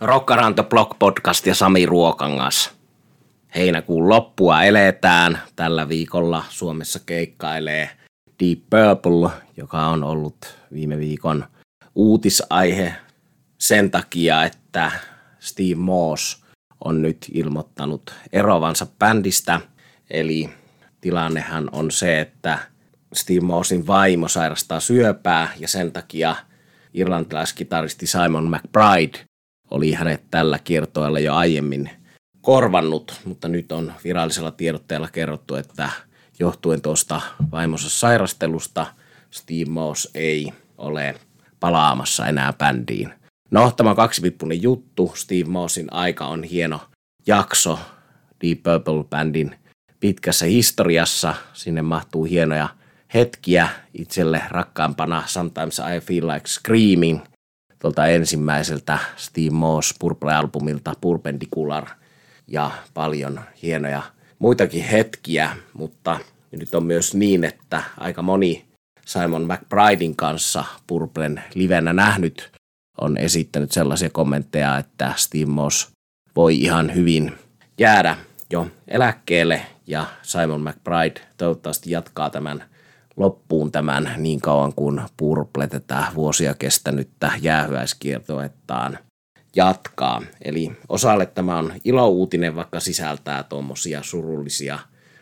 Rockaranto Blog Podcast ja Sami Ruokangas. Heinäkuun loppua eletään. Tällä viikolla Suomessa keikkailee Deep Purple, joka on ollut viime viikon uutisaihe sen takia, että Steve Moss on nyt ilmoittanut erovansa bändistä. Eli tilannehan on se, että Steve Mossin vaimo sairastaa syöpää ja sen takia irlantilaiskitaristi Simon McBride oli hänet tällä kiertoilla jo aiemmin korvannut, mutta nyt on virallisella tiedotteella kerrottu, että johtuen tuosta vaimonsa sairastelusta Steve Moss ei ole palaamassa enää bändiin. No, tämä kaksivippunen juttu. Steve Mossin aika on hieno jakso Deep Purple-bändin pitkässä historiassa. Sinne mahtuu hienoja hetkiä itselle rakkaampana Sometimes I Feel Like Screaming tuolta ensimmäiseltä Steve Moss Purple-albumilta Purpendicular ja paljon hienoja muitakin hetkiä, mutta nyt on myös niin, että aika moni Simon McBridein kanssa Purplen livenä nähnyt on esittänyt sellaisia kommentteja, että Steve Moss voi ihan hyvin jäädä jo eläkkeelle ja Simon McBride toivottavasti jatkaa tämän loppuun tämän niin kauan kuin Purple tätä vuosia kestänyttä jäähyäiskiertoettaan jatkaa. Eli osalle tämä on ilouutinen, vaikka sisältää tuommoisia surullisia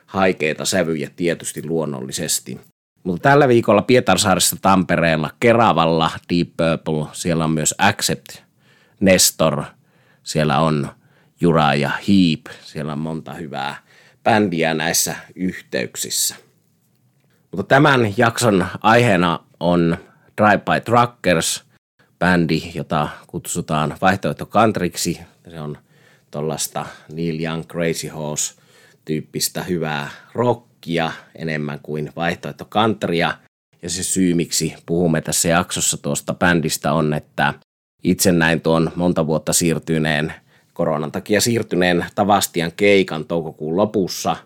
haikeita sävyjä tietysti luonnollisesti. Mutta tällä viikolla Pietarsaaressa, Tampereella, Keravalla Deep Purple, siellä on myös Accept, Nestor, siellä on Jura ja Heap, siellä on monta hyvää bändiä näissä yhteyksissä. Mutta tämän jakson aiheena on Drive by Truckers, bändi, jota kutsutaan vaihtoehto countryksi. Se on tuollaista Neil Young Crazy Horse tyyppistä hyvää rockia enemmän kuin vaihtoehto countrya. Ja se syy, miksi puhumme tässä jaksossa tuosta bändistä on, että itse näin tuon monta vuotta siirtyneen, koronan takia siirtyneen Tavastian keikan toukokuun lopussa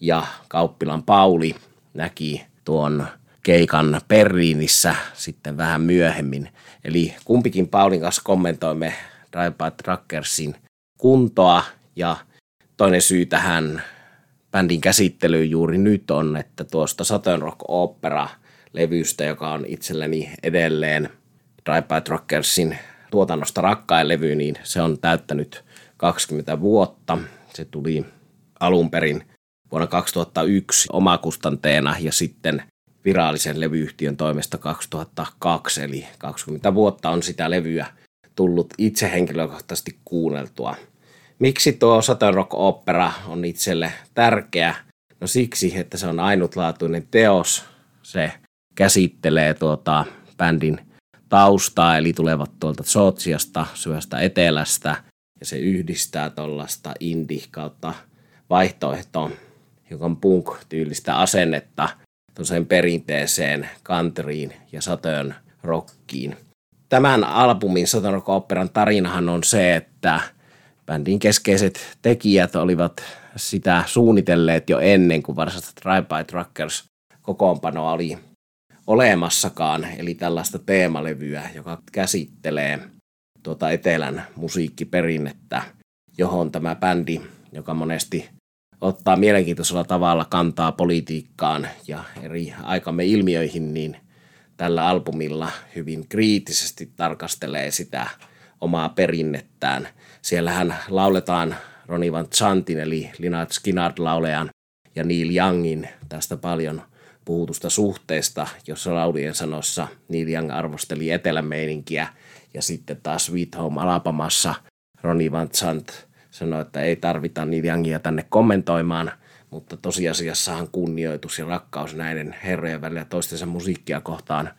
ja Kauppilan Pauli näki tuon keikan Berliinissä sitten vähän myöhemmin. Eli kumpikin Paulin kanssa kommentoimme Drive by Truckersin kuntoa ja toinen syy tähän bändin käsittelyyn juuri nyt on, että tuosta Southern Rock Opera levystä, joka on itselleni edelleen Drive by Truckersin tuotannosta rakkain levy, niin se on täyttänyt 20 vuotta. Se tuli alun perin vuonna 2001 omakustanteena ja sitten virallisen levyyhtiön toimesta 2002, eli 20 vuotta on sitä levyä tullut itse henkilökohtaisesti kuunneltua. Miksi tuo Southern Rock Opera on itselle tärkeä? No siksi, että se on ainutlaatuinen teos. Se käsittelee tuota bändin taustaa, eli tulevat tuolta Sootsiasta, syvästä etelästä, ja se yhdistää tuollaista indie kautta vaihtoehtoon hiukan punk-tyylistä asennetta tuollaiseen perinteeseen countryin ja sateen rockiin. Tämän albumin Southern Rock Operan tarinahan on se, että bändin keskeiset tekijät olivat sitä suunnitelleet jo ennen kuin varsinaista Drive by Truckers kokoonpano oli olemassakaan, eli tällaista teemalevyä, joka käsittelee tuota etelän musiikkiperinnettä, johon tämä bändi, joka monesti ottaa mielenkiintoisella tavalla kantaa politiikkaan ja eri aikamme ilmiöihin, niin tällä albumilla hyvin kriittisesti tarkastelee sitä omaa perinnettään. Siellähän lauletaan Ronnie Van Chantin eli Lynyrd Skynyrd laulejan ja Neil Youngin tästä paljon puhutusta suhteesta, jossa laulien sanossa Neil Young arvosteli etelämeininkiä ja sitten taas Sweet Home Alabamassa Ronnie Van Chant sanoi, että ei tarvita Neil Youngia tänne kommentoimaan, mutta tosiasiassahan kunnioitus ja rakkaus näiden herrojen välillä toistensa musiikkia kohtaan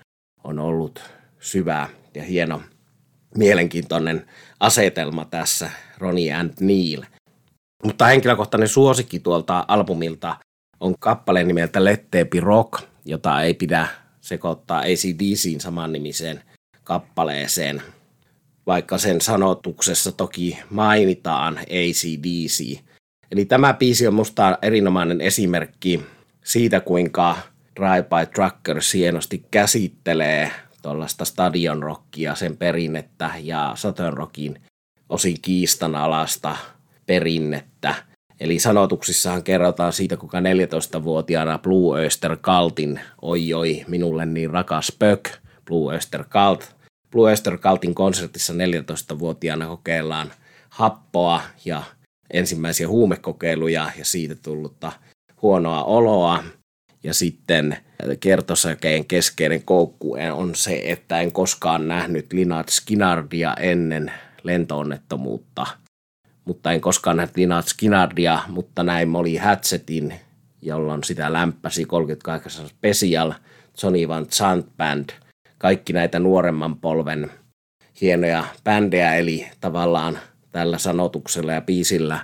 on ollut syvää ja hieno mielenkiintoinen asetelma tässä, Ronnie and Neil. Mutta henkilökohtainen suosikki tuolta albumilta on kappale nimeltä Let Rock, jota ei pidä sekoittaa ACDCin samannimiseen kappaleeseen – vaikka sen sanotuksessa toki mainitaan ACDC. Eli tämä biisi on musta erinomainen esimerkki siitä, kuinka Drive by Truckers hienosti käsittelee tuollaista stadion rockia, sen perinnettä ja Southern rockin osin kiistanalasta perinnettä. Eli sanotuksissahan kerrotaan siitä, kuinka 14-vuotiaana Blue Oyster Cultin oi oi minulle niin rakas pök, Blue Oyster Cult. Blue Oyster Cultin konsertissa 14-vuotiaana kokeillaan happoa ja ensimmäisiä huumekokeiluja ja siitä tullutta huonoa oloa. Ja sitten kertosäkeen keskeinen koukku on se, että en koskaan nähnyt Linard Skinardia ennen lentoonnettomuutta. Mutta en koskaan nähnyt Linard Skinardia, mutta näin Molly Hatchetin, jolloin sitä lämpäsi 38 Special, Johnny Van Zandt Band, kaikki näitä nuoremman polven hienoja bändejä, eli tavallaan tällä sanotuksella ja biisillä,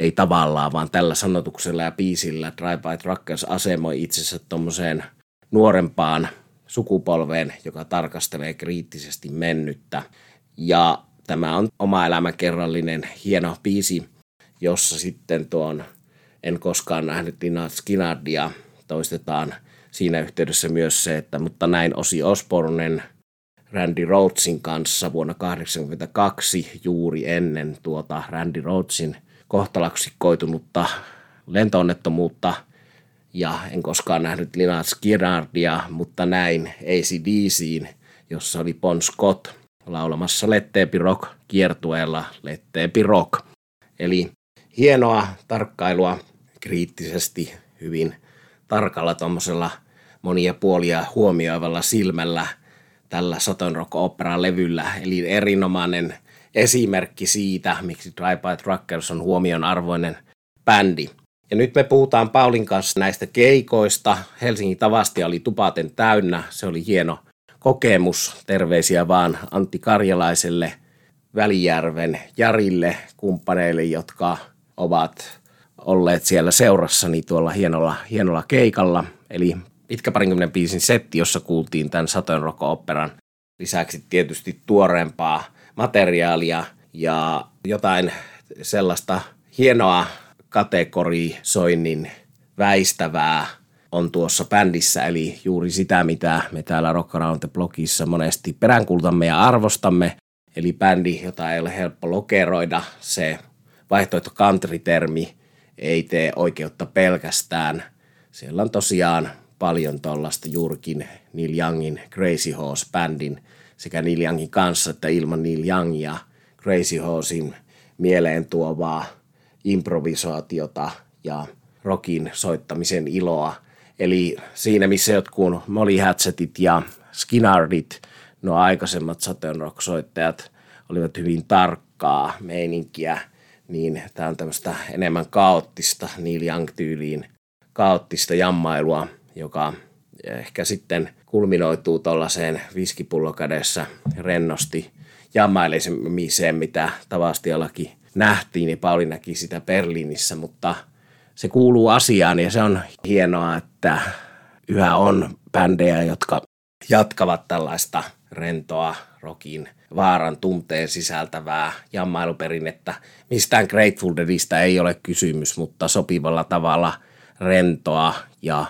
ei tavallaan, vaan tällä sanotuksella ja biisillä Drive by Truckers asemoi itsensä tuommoiseen nuorempaan sukupolveen, joka tarkastelee kriittisesti mennyttä. Ja tämä on oma elämäkerrallinen hieno biisi, jossa sitten tuon En koskaan nähnyt Lina Skinardia toistetaan siinä yhteydessä myös se, että mutta näin Osi Osbornen Randy Rhodesin kanssa vuonna 1982 juuri ennen tuota Randy Rhodesin kohtalaksi koitunutta lentoonnettomuutta ja en koskaan nähnyt Lina Skirardia, mutta näin ACDCin, jossa oli Bon Scott laulamassa Letteepi Rock kiertueella Letteepi Rock. Eli hienoa tarkkailua kriittisesti hyvin tarkalla tuommoisella monia puolia huomioivalla silmällä tällä Southern Rock Opera levyllä. Eli erinomainen esimerkki siitä, miksi Drive by Truckers on huomionarvoinen bändi. Ja nyt me puhutaan Paulin kanssa näistä keikoista. Helsingin Tavastia oli tupaten täynnä. Se oli hieno kokemus. Terveisiä vaan Antti Karjalaiselle, Välijärven Jarille, kumppaneille, jotka ovat olleet siellä seurassani tuolla hienolla, hienolla keikalla. Eli pitkä parinkymmenen biisin setti, jossa kuultiin tämän Rock Operan lisäksi tietysti tuoreempaa materiaalia ja jotain sellaista hienoa kategorisoinnin väistävää on tuossa bändissä, eli juuri sitä, mitä me täällä Rock Around the Blockissa monesti peräänkultamme ja arvostamme, eli bändi, jota ei ole helppo lokeroida, se vaihtoehto country-termi ei tee oikeutta pelkästään. Siellä on tosiaan paljon tuollaista juurikin Neil Youngin Crazy Horse-bändin sekä Neil Youngin kanssa että ilman Neil Youngia Crazy Horsein mieleen tuovaa improvisaatiota ja rockin soittamisen iloa. Eli siinä, missä jotkut Molly Hatchetit ja Skinnardit, nuo aikaisemmat Saturn Rock-soittajat, olivat hyvin tarkkaa meininkiä, niin tämä on tämmöistä enemmän kaoottista Neil Young-tyyliin kaoottista jammailua, joka ehkä sitten kulminoituu tuollaiseen viskipullo kädessä rennosti jammailemiseen, mitä Tavastiallakin nähtiin, niin Pauli näki sitä Berliinissä, mutta se kuuluu asiaan ja se on hienoa, että yhä on bändejä, jotka jatkavat tällaista rentoa rokin vaaran tunteen sisältävää jammailuperinnettä. Mistään Grateful Deadistä ei ole kysymys, mutta sopivalla tavalla rentoa ja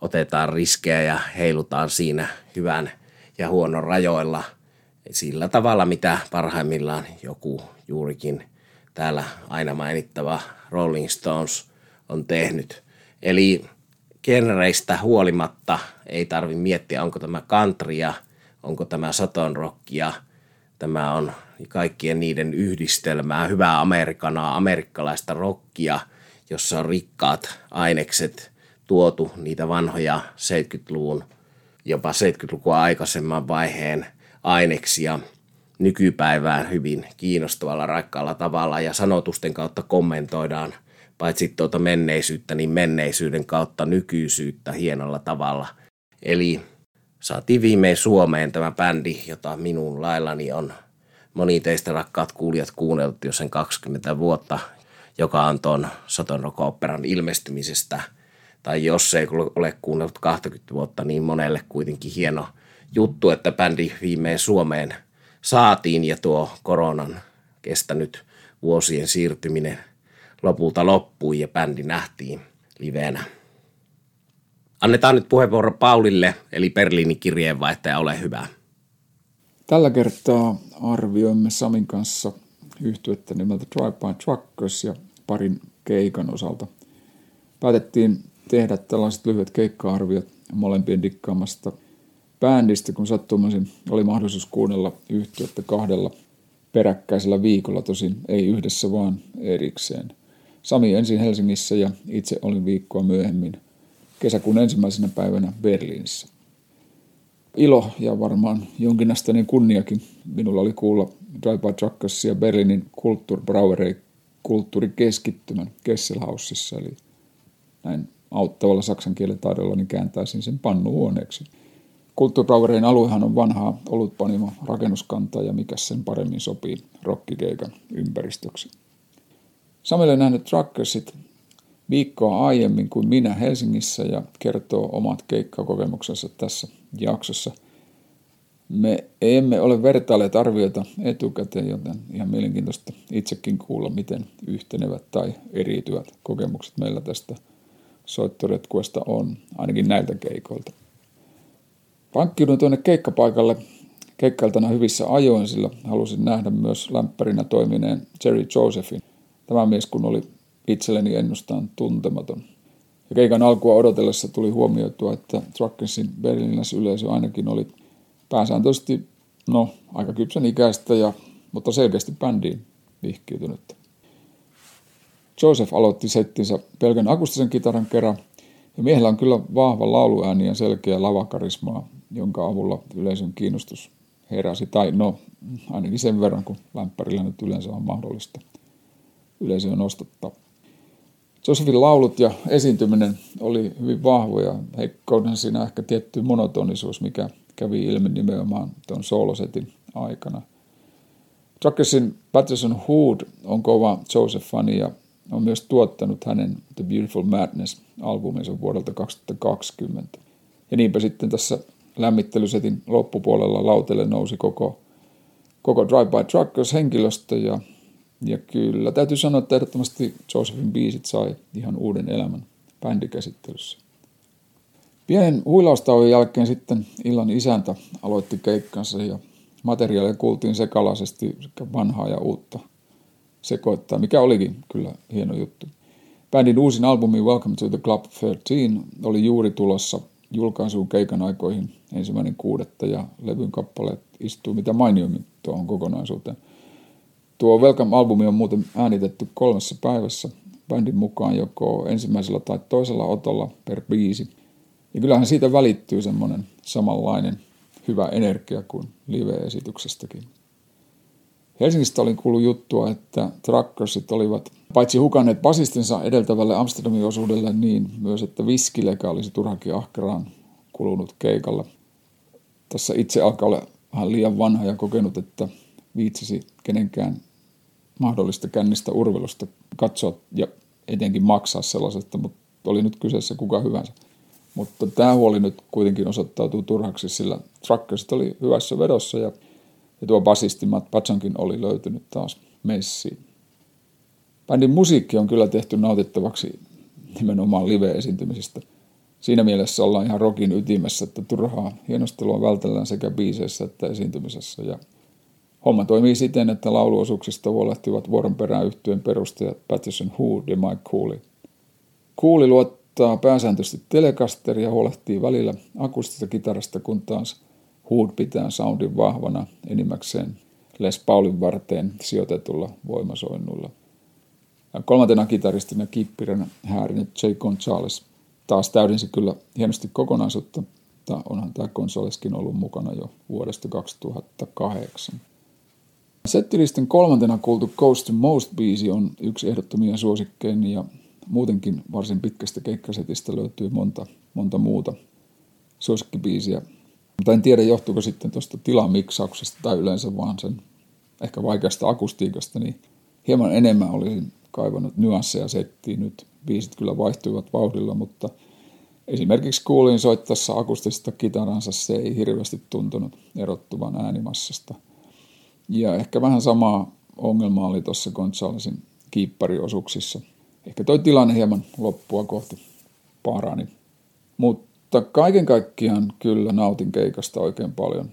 otetaan riskejä ja heilutaan siinä hyvän ja huonon rajoilla sillä tavalla, mitä parhaimmillaan joku juurikin täällä aina mainittava Rolling Stones on tehnyt. Eli genreistä huolimatta ei tarvi miettiä, onko tämä countrya, onko tämä saton rockia, tämä on kaikkien niiden yhdistelmää, hyvää amerikanaa, amerikkalaista rockia, jossa on rikkaat ainekset tuotu niitä vanhoja 70-luvun, jopa 70-lukua aikaisemman vaiheen aineksia nykypäivään hyvin kiinnostavalla, rakkaalla tavalla ja sanotusten kautta kommentoidaan paitsi tuota menneisyyttä, niin menneisyyden kautta nykyisyyttä hienolla tavalla. Eli saatiin viimein Suomeen tämä bändi, jota minun laillani on moni teistä rakkaat kuulijat kuunnellut jo sen 20 vuotta, joka on tuon Satonroko-operan ilmestymisestä. Tai jos ei ole kuunnellut 20 vuotta, niin monelle kuitenkin hieno juttu, että bändi viimein Suomeen saatiin ja tuo koronan kestänyt vuosien siirtyminen lopulta loppui ja bändi nähtiin livenä. Annetaan nyt puheenvuoro Paulille, eli Berliinin kirjeenvaihtaja, ole hyvä. Tällä kertaa arvioimme Samin kanssa yhtyettä nimeltä Drive by Truckers ja parin keikan osalta. Päätettiin tehdä tällaiset lyhyet keikka-arviot molempien dikkaamasta bändistä, kun sattumoisin oli mahdollisuus kuunnella yhtyettä kahdella peräkkäisellä viikolla, tosin ei yhdessä vaan erikseen. Sami ensin Helsingissä ja itse olin viikkoa myöhemmin kesäkuun ensimmäisenä päivänä Berliinissä. Ilo ja varmaan jonkinasteinen kunniakin minulla oli kuulla Drive by Truckersia Berliinin Kulturbrauerei kulttuurikeskittymän Kesselhausissa, eli näin auttavalla saksan kielen taidolla niin kääntäisin sen pannuhuoneeksi. Kulttuurbrauerein aluehan on vanhaa olutpanimo rakennuskantaa ja mikä sen paremmin sopii rokkikeikan ympäristöksi. Samille nähnyt Truckersit viikkoa aiemmin kuin minä Helsingissä ja kertoo omat keikkakokemuksensa tässä jaksossa. Me emme ole vertailleet arvioita etukäteen, joten ihan mielenkiintoista itsekin kuulla, miten yhtenevät tai eriytyvät kokemukset meillä tästä soittoretkuesta on, ainakin näiltä keikoilta. Pankkiudun tuonne keikkapaikalle keikkailtana hyvissä ajoin, sillä halusin nähdä myös lämpärinä toimineen Jerry Josephin. Tämä mies kun oli itselleni ennustaan tuntematon. Ja keikan alkua odotellessa tuli huomioitua, että Truckersin yleisö ainakin oli pääsääntöisesti, no, aika kypsän ikäistä, ja, mutta selkeästi bändiin vihkiytynyttä. Joseph aloitti settinsä pelkän akustisen kitaran kerran, ja miehellä on kyllä vahva lauluääni ja selkeä lavakarismaa, jonka avulla yleisön kiinnostus heräsi, tai no, ainakin sen verran, kun lämpärillä nyt yleensä on mahdollista yleisöön nostattaa. Josephin laulut ja esiintyminen oli hyvin vahvoja. Heikkouden siinä ehkä tietty monotonisuus, mikä kävi ilmi nimenomaan tuon soolosetin aikana. Truckersin Patterson Hood on kova Joseph-fani ja on myös tuottanut hänen The Beautiful Madness-albuminsa vuodelta 2020. Ja niinpä sitten tässä lämmittelysetin loppupuolella lautelle nousi koko, koko Drive by Truckers henkilöstö ja ja kyllä, täytyy sanoa, että ehdottomasti Josephin biisit sai ihan uuden elämän bändikäsittelyssä. Pienen huilaustauon jälkeen sitten illan isäntä aloitti keikkansa ja materiaalia kuultiin sekalaisesti sekä vanhaa ja uutta sekoittaa, mikä olikin kyllä hieno juttu. Bändin uusin albumi Welcome to the Club 13 oli juuri tulossa julkaisuun keikan aikoihin ensimmäinen kuudetta ja levyn kappaleet istuu mitä mainioimmin tuohon kokonaisuuteen – Tuo Welcome-albumi on muuten äänitetty kolmessa päivässä bändin mukaan joko ensimmäisellä tai toisella otolla per biisi. Ja kyllähän siitä välittyy semmoinen samanlainen hyvä energia kuin live-esityksestäkin. Helsingistä olin kuullut juttua, että Truckersit olivat paitsi hukanneet basistinsa edeltävälle Amsterdamin osuudelle niin myös, että viskileka olisi turhakin ahkeraan kulunut keikalla. Tässä itse alkaa olla vähän liian vanha ja kokenut, että viitsisi kenenkään mahdollista kännistä urvelusta katsoa ja etenkin maksaa sellaisesta, mutta oli nyt kyseessä kuka hyvänsä. Mutta tämä huoli nyt kuitenkin osoittautuu turhaksi, sillä Truckersit oli hyvässä vedossa ja, ja tuo basisti Matt Patsonkin oli löytynyt taas messiin. Bändin musiikki on kyllä tehty nautittavaksi nimenomaan live-esiintymisestä. Siinä mielessä ollaan ihan rokin ytimessä, että turhaa hienostelua vältellään sekä biiseissä että esiintymisessä. Ja Homma toimii siten, että lauluosuuksista huolehtivat vuoron perään yhtyeen perustajat Patterson Hood ja Mike Cooley. Cooley luottaa pääsääntöisesti telekasteria ja huolehtii välillä akustista kitarasta, kun taas Hood pitää soundin vahvana enimmäkseen Les Paulin varteen sijoitetulla voimasoinnulla. Ja kolmantena kitaristina kippiränä häärinyt J. Gonzales taas täydensi kyllä hienosti kokonaisuutta, mutta onhan tämä konsoleskin ollut mukana jo vuodesta 2008. Settilisten kolmantena kuultu Coast to Most-biisi on yksi ehdottomia suosikkeini ja muutenkin varsin pitkästä keikkasetistä löytyy monta, monta muuta suosikkibiisiä. Mutta en tiedä, johtuuko sitten tuosta tilamiksauksesta tai yleensä vaan sen ehkä vaikeasta akustiikasta, niin hieman enemmän olisin kaivannut nyansseja settiin. Nyt biisit kyllä vaihtuivat vauhdilla, mutta esimerkiksi kuulin soittaessa akustista kitaransa se ei hirveästi tuntunut erottuvan äänimassasta – ja ehkä vähän sama ongelma oli tuossa Gonzalesin kiippariosuuksissa. Ehkä toi tilanne hieman loppua kohti parani. Mutta kaiken kaikkiaan kyllä nautin keikasta oikein paljon.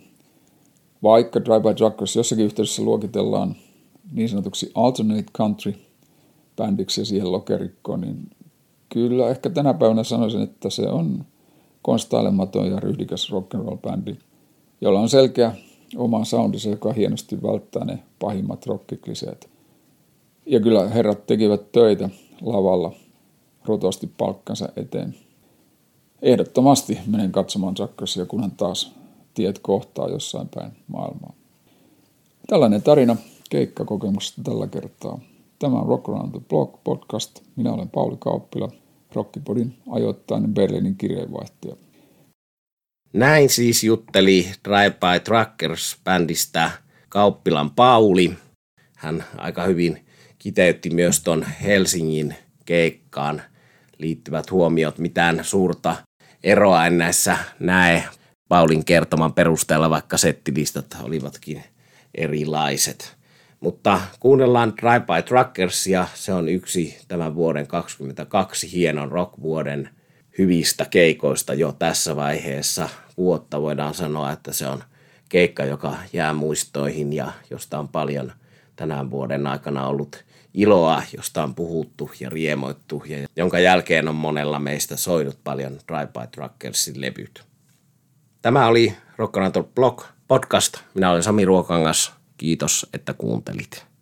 Vaikka Drive by Truckers jossakin yhteydessä luokitellaan niin sanotuksi alternate country bändiksi ja siihen lokerikkoon, niin kyllä ehkä tänä päivänä sanoisin, että se on konstailematon ja ryhdikäs rock'n'roll-bändi, jolla on selkeä oma soundinsa, joka hienosti välttää ne pahimmat rockikliseet. Ja kyllä herrat tekivät töitä lavalla rotosti palkkansa eteen. Ehdottomasti menen katsomaan Sakkasia, kunhan taas tiet kohtaa jossain päin maailmaa. Tällainen tarina keikkakokemusta tällä kertaa. Tämä on Rock Around the Block podcast. Minä olen Pauli Kauppila, Rockipodin ajoittainen Berliinin kirjeenvaihtaja. Näin siis jutteli Drive by Truckers-bändistä Kauppilan Pauli. Hän aika hyvin kiteytti myös ton Helsingin keikkaan liittyvät huomiot. Mitään suurta eroa en näissä näe Paulin kertoman perusteella, vaikka settilistat olivatkin erilaiset. Mutta kuunnellaan Drive by Truckers ja se on yksi tämän vuoden 2022 hienon rockvuoden hyvistä keikoista jo tässä vaiheessa vuotta. Voidaan sanoa, että se on keikka, joka jää muistoihin ja josta on paljon tänään vuoden aikana ollut iloa, josta on puhuttu ja riemoittu ja jonka jälkeen on monella meistä soinut paljon Drive by Truckersin levyt. Tämä oli Rock Blog podcast. Minä olen Sami Ruokangas. Kiitos, että kuuntelit.